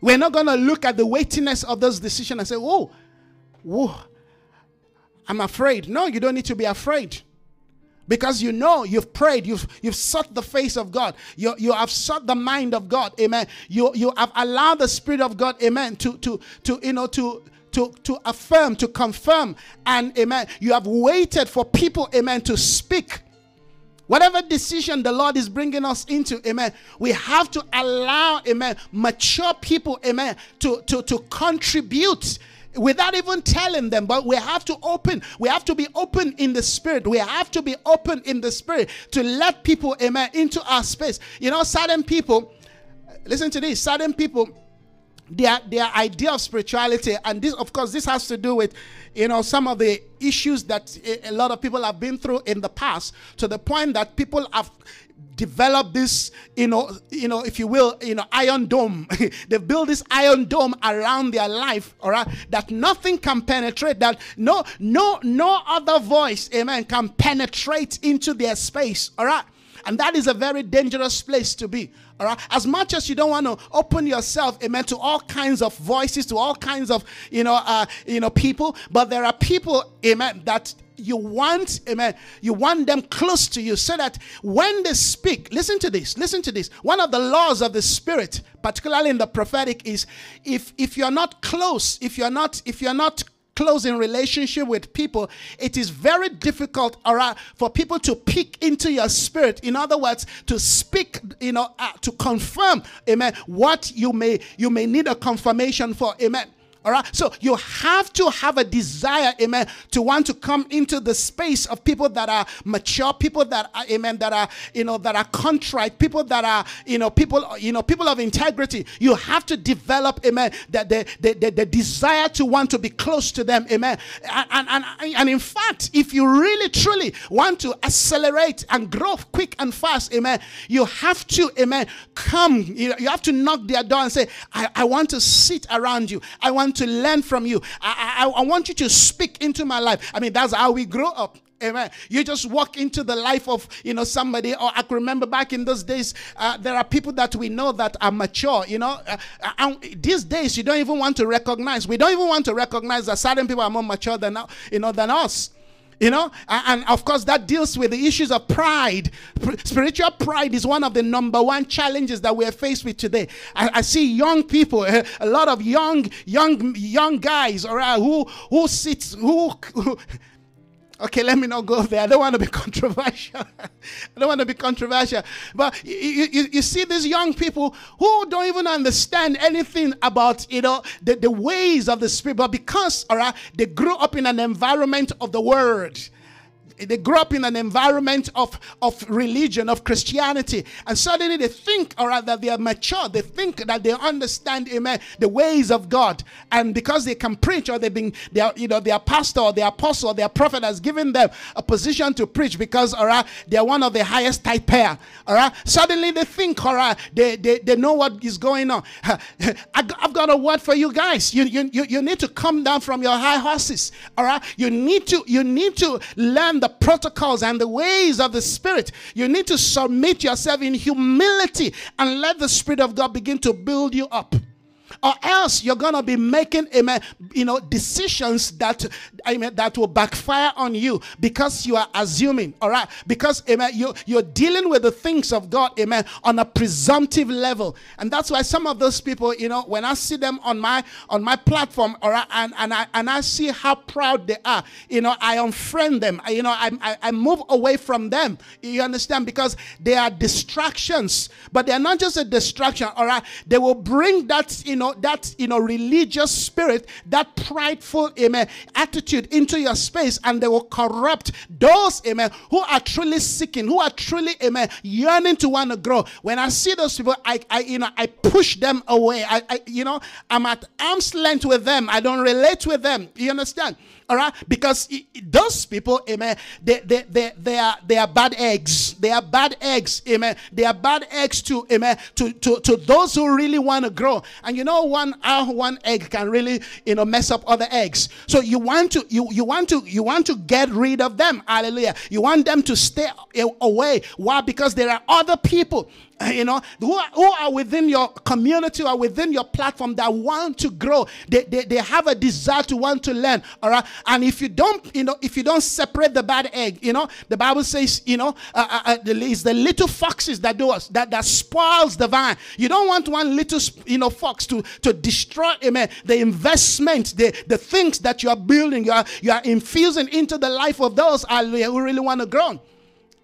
we're not going to look at the weightiness of those decisions and say oh whoa I'm afraid. No, you don't need to be afraid. Because you know you've prayed, you've you've sought the face of God, you, you have sought the mind of God, amen. You you have allowed the Spirit of God, amen, to to to you know to to, to affirm, to confirm, and amen. You have waited for people, amen, to speak. Whatever decision the Lord is bringing us into, amen, we have to allow, amen, mature people, amen, to, to, to contribute without even telling them but we have to open we have to be open in the spirit we have to be open in the spirit to let people amen into our space you know certain people listen to this certain people their their idea of spirituality and this of course this has to do with you know some of the issues that a lot of people have been through in the past to the point that people have developed this, you know, you know, if you will, you know, iron dome. They've built this iron dome around their life, all right, that nothing can penetrate, that no, no, no other voice, amen, can penetrate into their space, all right. And that is a very dangerous place to be. All right. As much as you don't want to open yourself, amen, to all kinds of voices, to all kinds of, you know, uh, you know, people, but there are people, amen, that you want, amen, you want them close to you so that when they speak, listen to this, listen to this. One of the laws of the spirit, particularly in the prophetic, is if if you're not close, if you're not, if you're not close in relationship with people, it is very difficult for people to peek into your spirit. In other words, to speak, you know, uh, to confirm, amen, what you may you may need a confirmation for, amen. All right. So you have to have a desire, amen, to want to come into the space of people that are mature, people that are, amen, that are, you know, that are contrite, people that are, you know, people, you know, people of integrity. You have to develop, amen, that the, the, the, the desire to want to be close to them, amen. And, and, and, in fact, if you really truly want to accelerate and grow quick and fast, amen, you have to, amen, come, you, know, you have to knock their door and say, I, I want to sit around you. I want want to learn from you. I, I, I want you to speak into my life. I mean, that's how we grow up. Amen. You just walk into the life of you know somebody. Or I can remember back in those days, uh, there are people that we know that are mature. You know, uh, and these days you don't even want to recognize. We don't even want to recognize that certain people are more mature than you know than us. You know, and, of course, that deals with the issues of pride. Spiritual pride is one of the number one challenges that we're faced with today. I, I see young people, a lot of young, young, young guys, all right, who who sits, who, who Okay, let me not go there. I don't want to be controversial. I don't want to be controversial. But you, you, you, see these young people who don't even understand anything about, you know, the, the ways of the Spirit. But because, all right, they grew up in an environment of the Word they grow up in an environment of, of religion, of Christianity, and suddenly they think, or rather they are mature. They think that they understand, amen, the ways of God. And because they can preach, or they've been, they are, you know, their pastor or their apostle or their prophet has given them a position to preach because, all right, they're one of the highest type pair. All right. Suddenly they think, all right, they, they, they know what is going on. I've got a word for you guys. You, you, you, you need to come down from your high horses. All right. You need to, you need to learn the protocols and the ways of the Spirit. You need to submit yourself in humility and let the Spirit of God begin to build you up. Or else you're gonna be making amen you know decisions that amen that will backfire on you because you are assuming all right? Because amen you you're dealing with the things of god amen on a presumptive level. And that's why some of those people you know when i see them on my on my platform all right and and i and i see how proud they are you know i unfriend them. I, you know I, I i move away from them. You understand? Because they are distractions. But they're not just a distraction all right? They will bring that you know, that, you know, religious spirit, that prideful, amen, attitude into your space and they will corrupt those, amen, who are truly seeking, who are truly, amen, yearning to want to grow. When I see those people, I, I you know, I push them away. I, I, you know, I'm at arm's length with them. I don't relate with them. You understand? All right, because those people, amen, they, they, they, they are they are bad eggs. They are bad eggs, amen. They are bad eggs to amen to to, to those who really want to grow. And you know, one uh, one egg can really you know mess up other eggs. So you want to you you want to you want to get rid of them. Hallelujah. You want them to stay away. Why? Because there are other people you know, who are, who are within your community or within your platform that want to grow. They, they, they have a desire to want to learn. All right. And if you don't, you know, if you don't separate the bad egg, you know, the Bible says, you know, uh, uh, uh it's the little foxes that do us, that, that spoils the vine. You don't want one little, you know, fox to, to destroy, amen, the investment, the, the things that you are building, you are, you are infusing into the life of those who really want to grow.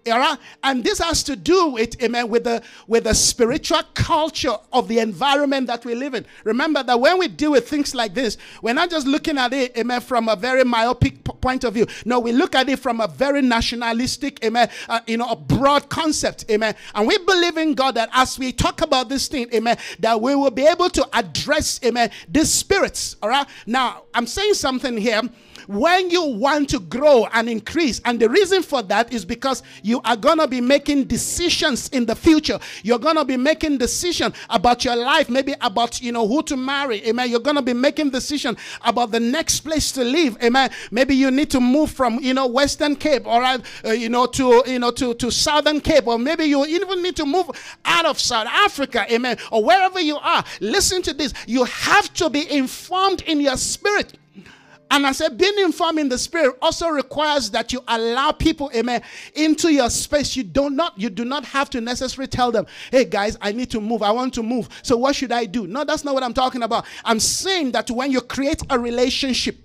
And this has to do with, amen, with the with the spiritual culture of the environment that we live in. Remember that when we deal with things like this, we're not just looking at it, amen, from a very myopic point of view. No, we look at it from a very nationalistic, amen, uh, you know, a broad concept, amen. And we believe in God that as we talk about this thing, amen, that we will be able to address, amen, these spirits. All right. Now, I'm saying something here when you want to grow and increase, and the reason for that is because you are going to be making decisions in the future. You're going to be making decision about your life, maybe about, you know, who to marry. Amen. You're going to be making decision about the next place to live. Amen. Maybe you need to move from, you know, Western Cape, right, uh, you know, to, you know, to, to Southern Cape, or maybe you even need to move out of South Africa. Amen. Or wherever you are. Listen to this. You have to be informed in your spirit and I said, being informed in the spirit also requires that you allow people, amen, into your space. You do not, you do not have to necessarily tell them, hey guys, I need to move. I want to move. So what should I do? No, that's not what I'm talking about. I'm saying that when you create a relationship,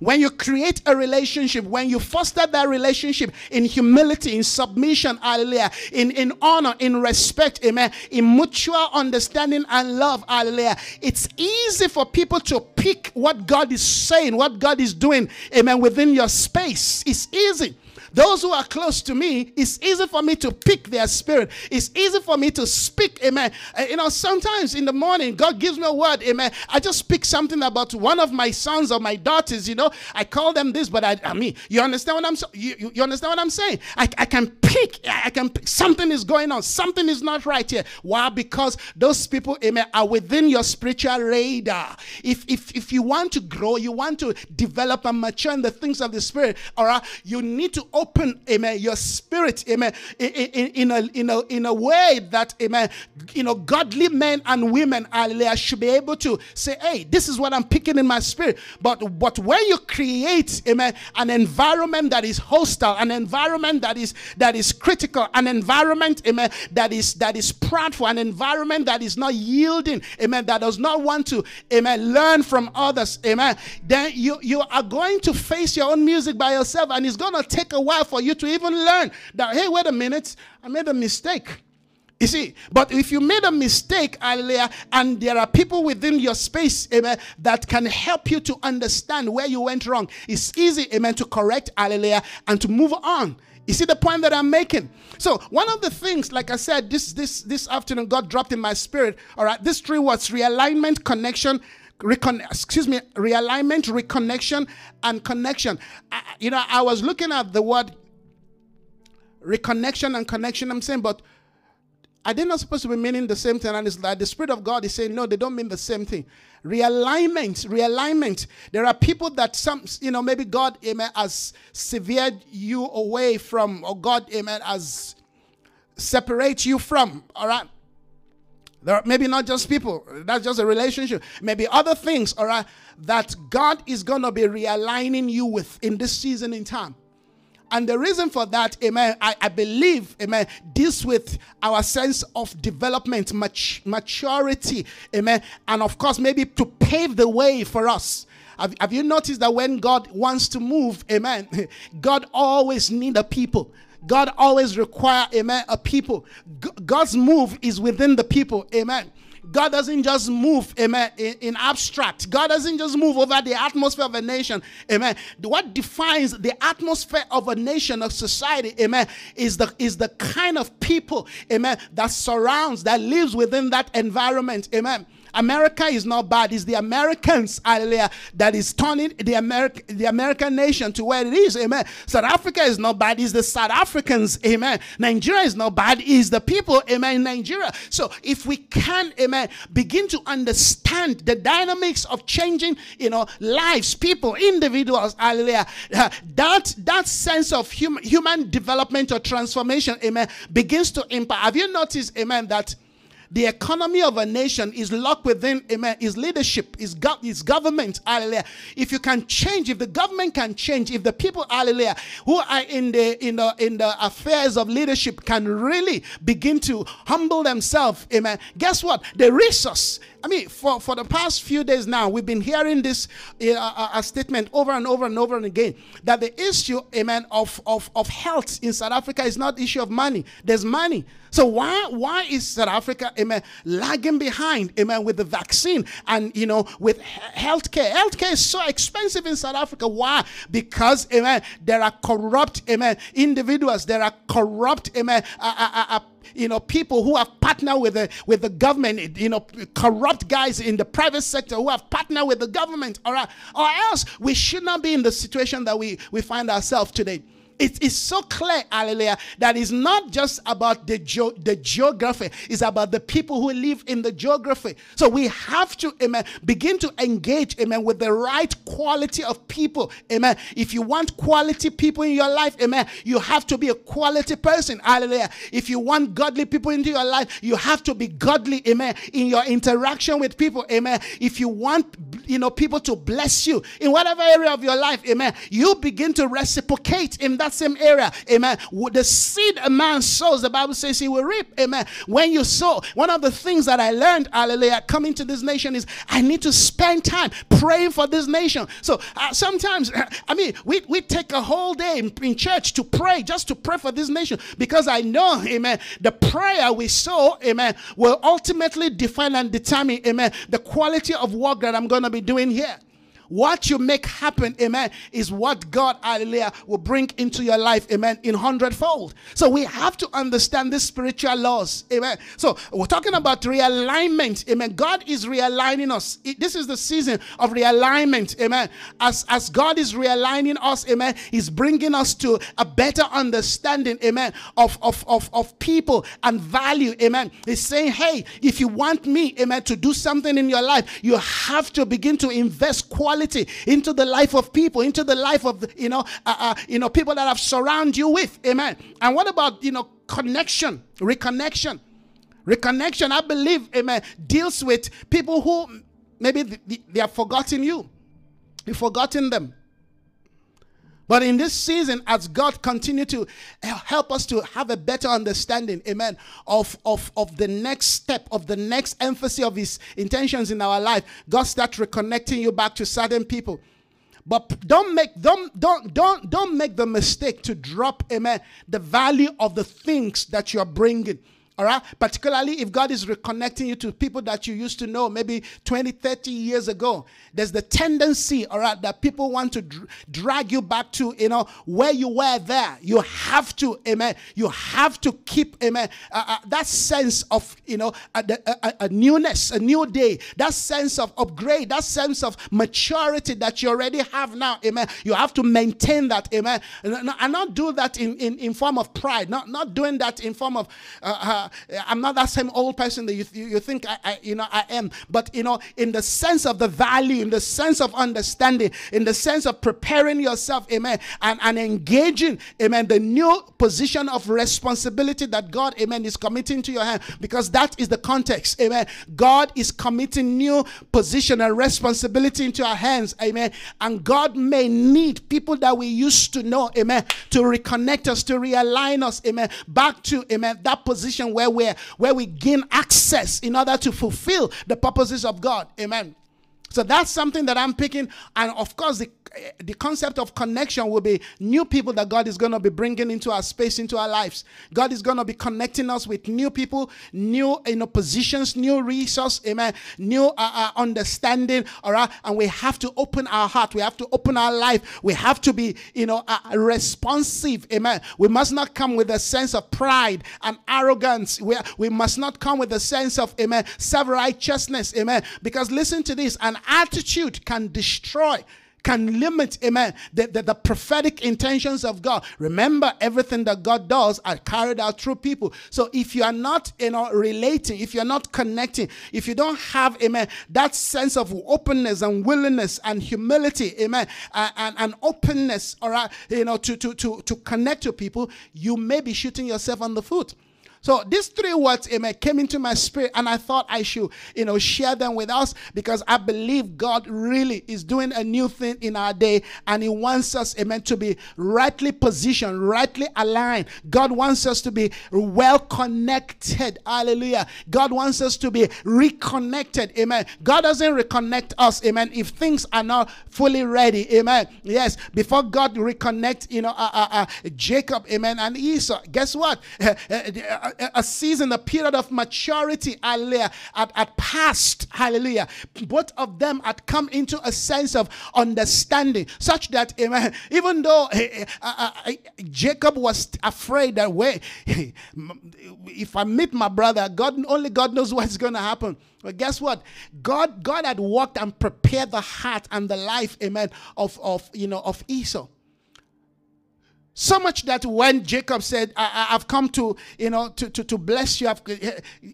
when you create a relationship, when you foster that relationship in humility, in submission, hallelujah, in, in honor, in respect, amen, in mutual understanding and love, hallelujah, it's easy for people to pick what God is saying, what God is doing, amen, within your space. It's easy. Those who are close to me, it's easy for me to pick their spirit. It's easy for me to speak, amen. Uh, you know, sometimes in the morning, God gives me a word, amen. I just speak something about one of my sons or my daughters, you know. I call them this, but I, I mean, you understand what I'm you, you understand what I'm saying? I, I can pick, I can pick. Something is going on. Something is not right here. Why? Because those people, amen, are within your spiritual radar. If if if you want to grow, you want to develop and mature in the things of the spirit, all right, you need to open open, amen, your spirit, amen, in, in, in, a, in, a, in a way that, amen, you know, godly men and women, hallelujah, should be able to say, hey, this is what I'm picking in my spirit. But, but when you create, amen, an environment that is hostile, an environment that is, that is critical, an environment, amen, that is, that is proudful, an environment that is not yielding, amen, that does not want to, amen, learn from others, amen, then you, you are going to face your own music by yourself and it's going to take a while for you to even learn that, hey, wait a minute, I made a mistake. You see, but if you made a mistake, hallelujah, and there are people within your space, amen, that can help you to understand where you went wrong, it's easy, amen, to correct, hallelujah, and to move on. You see the point that I'm making? So one of the things, like I said, this this this afternoon, God dropped in my spirit. All right, this three words: realignment, connection, recon- excuse me, realignment, reconnection, and connection. I, you know, I was looking at the word reconnection and connection. I'm saying, but are they not supposed to be meaning the same thing? And it's like the Spirit of God is saying, no, they don't mean the same thing. Realignment, realignment. There are people that some, you know, maybe God, amen, has severed you away from, or God, amen, has separate you from. All right. There maybe not just people, that's just a relationship. Maybe other things, all right, that God is gonna be realigning you with in this season in time. And the reason for that, amen, I, I believe, amen, deals with our sense of development, mat- maturity, amen, and of course, maybe to pave the way for us. Have, have you noticed that when God wants to move, amen, God always needs a people. God always require, amen, a people. God's move is within the people, amen. God doesn't just move, amen, in, in, abstract. God doesn't just move over the atmosphere of a nation, amen. What defines the atmosphere of a nation, of society, amen, is the is the kind of people, amen, that surrounds, that lives within that environment, amen. America is not bad. It's the Americans, hallelujah, that is turning the, America, the American nation to where it is. Amen. South Africa is not bad. It's the South Africans. Amen. Nigeria is not bad. It's the people. Amen. Nigeria. So if we can, amen, begin to understand the dynamics of changing, you know, lives, people, individuals, hallelujah, that, that sense of human, human development or transformation, amen, begins to impact. Have you noticed, amen, that the economy of a nation is locked within amen, his leadership, his, go- his government. Hallelujah. If you can change, if the government can change, if the people, hallelujah, who are in the in the in the affairs of leadership can really begin to humble themselves, amen. Guess what? The resource I mean, for, for the past few days now, we've been hearing this uh, a statement over and over and over and again that the issue, amen, of, of, of health in South Africa is not issue of money. There's money. So why why is South Africa, amen, lagging behind, amen, with the vaccine and you know with healthcare? Healthcare is so expensive in South Africa. Why? Because, amen, there are corrupt, amen, individuals. There are corrupt, amen, uh, uh, uh, you know, people who have partnered with the with the government, you know, corrupt guys in the private sector who have partnered with the government, right, or else we should not be in the situation that we, we find ourselves today it is so clear, hallelujah, that it's not just about the, ge- the geography, it's about the people who live in the geography. So we have to, amen, begin to engage, amen, with the right quality of people, amen. If you want quality people in your life, amen, you have to be a quality person, hallelujah. If you want godly people into your life, you have to be godly, amen, in your interaction with people, amen. If you want, you know, people to bless you in whatever area of your life, amen, you begin to reciprocate in that that same area. Amen. The seed a man sows, the Bible says he will reap. Amen. When you sow, one of the things that I learned, hallelujah, coming to this nation is I need to spend time praying for this nation. So uh, sometimes, I mean, we, we take a whole day in, in church to pray, just to pray for this nation, because I know, amen, the prayer we sow, amen, will ultimately define and determine, amen, the quality of work that I'm going to be doing here. What you make happen, amen, is what God, hallelujah, will bring into your life, amen, in hundredfold. So we have to understand these spiritual laws, amen. So we're talking about realignment, amen. God is realigning us. this is the season of realignment, amen. As, as God is realigning us, amen, He's bringing us to a better understanding, amen, of, of, of, of people and value, amen. He's saying, hey, if you want me, amen, to do something in your life, you have to begin to invest quality into the life of people, into the life of you know, uh, uh, you know, people that have surround you with. Amen. And what about you know connection, reconnection? Reconnection, I believe, amen, deals with people who maybe they have forgotten you. You've forgotten them. But in this season, as God continue to eh, help us to have a better understanding, amen, of, of, of the next step, of the next emphasis of his intentions in our life, God start reconnecting you back to certain people. But don't make don't don't don't don't make the mistake to drop, amen, the value of the things that you're bringing. All right. Particularly if God is reconnecting you to people that you used to know maybe 20, 30 years ago. There's the tendency, all right, that people want to dr- drag you back to, you know, where you were there. You have to, amen. You have to keep, amen, uh, uh, that sense of, you know, a, a, a, newness, a new day, that sense of upgrade, that sense of maturity that you already have now, amen. You have to maintain that, amen. And, not do that in, in, in form of pride, not, not doing that in form of, uh, uh I'm not that same old person that you, you, you think I, I, you know, I am. But, you know, in the sense of the value, in the sense of understanding, in the sense of preparing yourself, amen, and, and engaging, amen, the new position of responsibility that God, amen, is committing to your hand because that is the context, amen. God is committing new position and responsibility into our hands, amen. And God may need people that we used to know, amen, to reconnect us, to realign us, amen, back to, amen, that position where we're, where we gain access in order to fulfill the purposes of God, amen. So that's something that I'm picking. And of course, the, the concept of connection will be new people that God is going to be bringing into our space, into our lives. God is going to be connecting us with new people, new you know, positions, new resource, amen, new uh, uh, understanding, all right? And we have to open our heart. We have to open our life. We have to be, you know, uh, responsive, amen. We must not come with a sense of pride and arrogance. We, we must not come with a sense of, amen, self-righteousness, amen. Because listen to this, attitude can destroy can limit, amen, the, the, the, prophetic intentions of God. Remember, everything that God does are carried out through people. So if you are not, you know, relating, if you're not connecting, if you don't have, amen, that sense of openness and willingness and humility, amen, and, and, and openness, all right, you know, to, to, to, to connect to people, you may be shooting yourself on the foot. So these three words, amen, came into my spirit, and I thought I should, you know, share them with us because I believe God really is doing a new thing in our day, and He wants us, amen, to be rightly positioned, rightly aligned. God wants us to be well connected. Hallelujah. God wants us to be reconnected. Amen. God doesn't reconnect us, amen, if things are not fully ready. Amen. Yes, before God reconnect, you know, uh, uh, uh, Jacob, amen, and Esau, guess what? a season, a period of maturity, hallelujah, had, had passed, hallelujah. Both of them had come into a sense of understanding, such that, amen, even though uh, uh, uh, Jacob was afraid that, way, if I meet my brother, God only God knows what's going to happen. But guess what? God, God had worked and prepared the heart and the life, amen, of, of you know, of Esau. So much that when Jacob said, I, have come to, you know, to, to, to bless you, I've,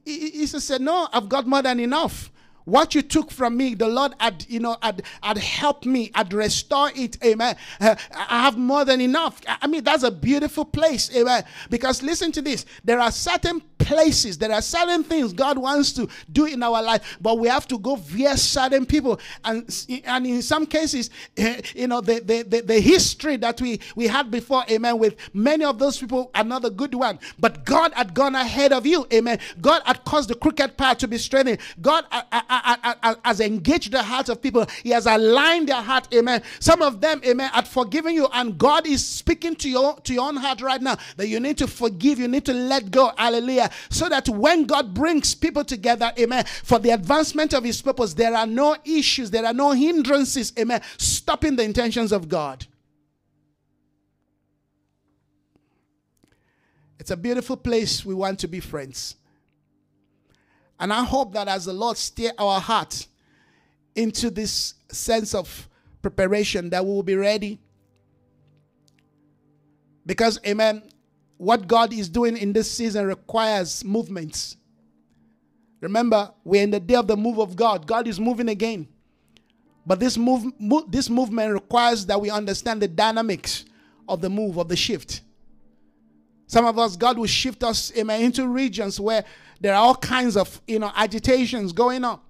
he said, no, I've got more than enough. What you took from me, the Lord had, you know, had, had helped me, had restored it. Amen. Uh, I have more than enough. I mean, that's a beautiful place. Amen. Because listen to this. There are certain places, there are certain things God wants to do in our life, but we have to go via certain people. And, and in some cases, you know, the, the, the, the, history that we, we had before, amen, with many of those people are not a good one. But God had gone ahead of you. Amen. God had caused the crooked path to be straightened. God has engaged the hearts of people. He has aligned their heart. Amen. Some of them, amen, had forgiven you, and God is speaking to your to your own heart right now that you need to forgive. You need to let go. Hallelujah. So that when God brings people together, amen, for the advancement of His purpose, there are no issues, there are no hindrances, amen, stopping the intentions of God. It's a beautiful place. We want to be friends. And I hope that as the Lord steer our heart into this sense of preparation, that we will be ready. Because, amen, what God is doing in this season requires movements. Remember, we're in the day of the move of God. God is moving again. But this move, this movement requires that we understand the dynamics of the move, of the shift. Some of us, God will shift us into regions where there are all kinds of you know agitations going on.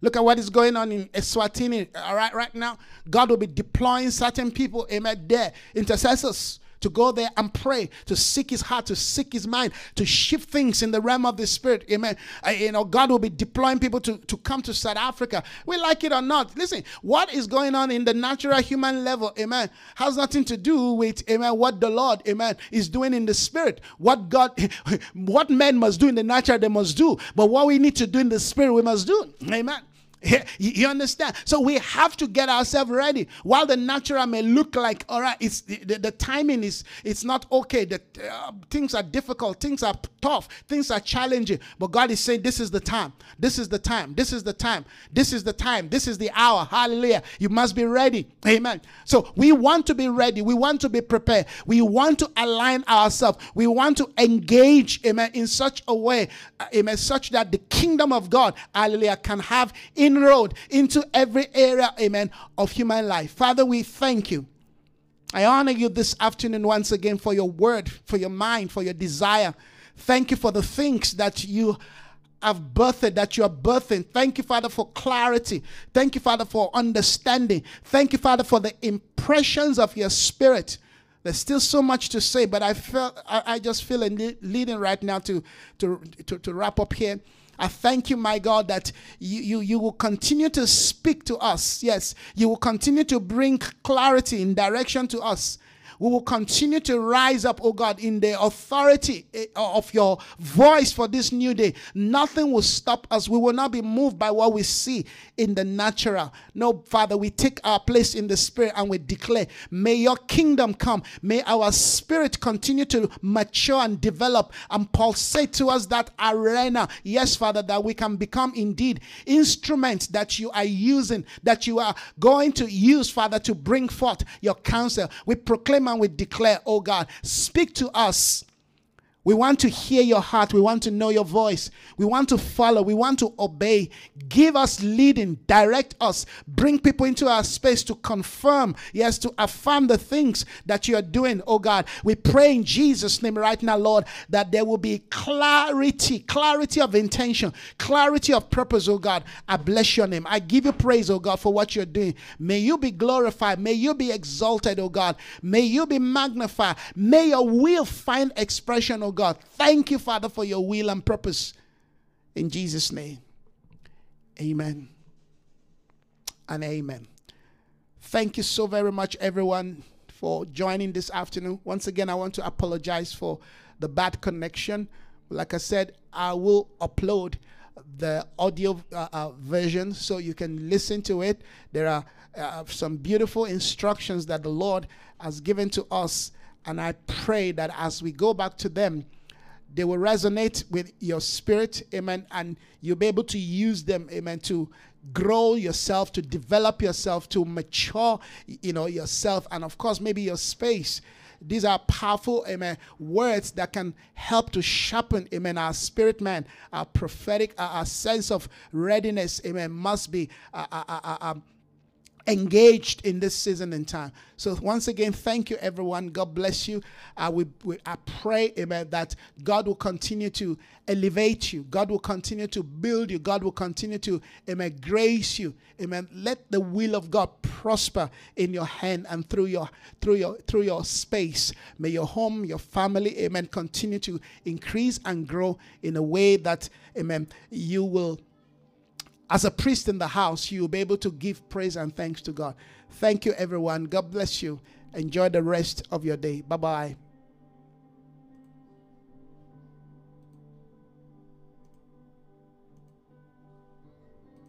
Look at what is going on in Eswatini. All right, right now, God will be deploying certain people, amen, there, intercessors to go there and pray, to seek his heart, to seek his mind, to shift things in the realm of the spirit. Amen. Uh, you know, God will be deploying people to, to come to South Africa. We like it or not. Listen, what is going on in the natural human level, amen, has nothing to do with, amen, what the Lord, amen, is doing in the spirit. What God, what men must do in the natural, they must do. But what we need to do in the spirit, we must do. Amen. You understand? So we have to get ourselves ready. While the natural may look like, all right, it's the, the, timing is it's not okay. The uh, things are difficult, things are tough, things are challenging. But God is saying, this is the time. This is the time. This is the time. This is the time. This is the hour. Hallelujah. You must be ready. Amen. So we want to be ready. We want to be prepared. We want to align ourselves. We want to engage, amen, in such a way, uh, amen, such that the kingdom of God, hallelujah, can have inroad into every area, amen, of human life. Father, we thank you. I honor you this afternoon once again for your word, for your mind, for your desire. Thank you for the things that you have birthed, that you are birthing. Thank you, Father, for clarity. Thank you, Father, for understanding. Thank you, Father, for the impressions of your spirit. There's still so much to say, but I felt I, I just feel a leading right now to, to, to, to wrap up here. I thank you, my God, that you, you, you will continue to speak to us. Yes, you will continue to bring clarity and direction to us. We will continue to rise up, oh God, in the authority eh, of your voice for this new day. Nothing will stop us. We will not be moved by what we see in the natural. No, Father, we take our place in the spirit and we declare, may your kingdom come. May our spirit continue to mature and develop and pulsate to us that arena. Yes, Father, that we can become indeed instruments that you are using, that you are going to use, Father, to bring forth your counsel. We proclaim and we declare, oh God, speak to us we want to hear your heart. We want to know your voice. We want to follow. We want to obey. Give us leading. Direct us. Bring people into our space to confirm, yes, to affirm the things that you are doing, oh God. We pray in Jesus' name right now, Lord, that there will be clarity, clarity of intention, clarity of purpose, oh God. I bless your name. I give you praise, oh God, for what you're doing. May you be glorified. May you be exalted, oh God. May you be magnified. May your will find expression, oh oh God. Thank you, Father, for your will and purpose. In Jesus' name. Amen. And amen. Thank you so very much, everyone, for joining this afternoon. Once again, I want to apologize for the bad connection. Like I said, I will upload the audio uh, uh, version so you can listen to it. There are uh, some beautiful instructions that the Lord has given to us and I pray that as we go back to them, they will resonate with your spirit, amen, and you'll be able to use them, amen, to grow yourself, to develop yourself, to mature, you know, yourself, and of course, maybe your space. These are powerful, amen, words that can help to sharpen, amen, our spirit man, our prophetic, our, our sense of readiness, amen, must be uh, uh, uh, um, engaged in this season and time. So once again, thank you, everyone. God bless you. Uh, we, we, I pray, amen, that God will continue to elevate you. God will continue to build you. God will continue to, amen, grace you. Amen. Let the will of God prosper in your hand and through your through your through your space. May your home, your family, amen, continue to increase and grow in a way that, amen, you will as a priest in the house, you'll be able to give praise and thanks to God. Thank you, everyone. God bless you. Enjoy the rest of your day. Bye bye.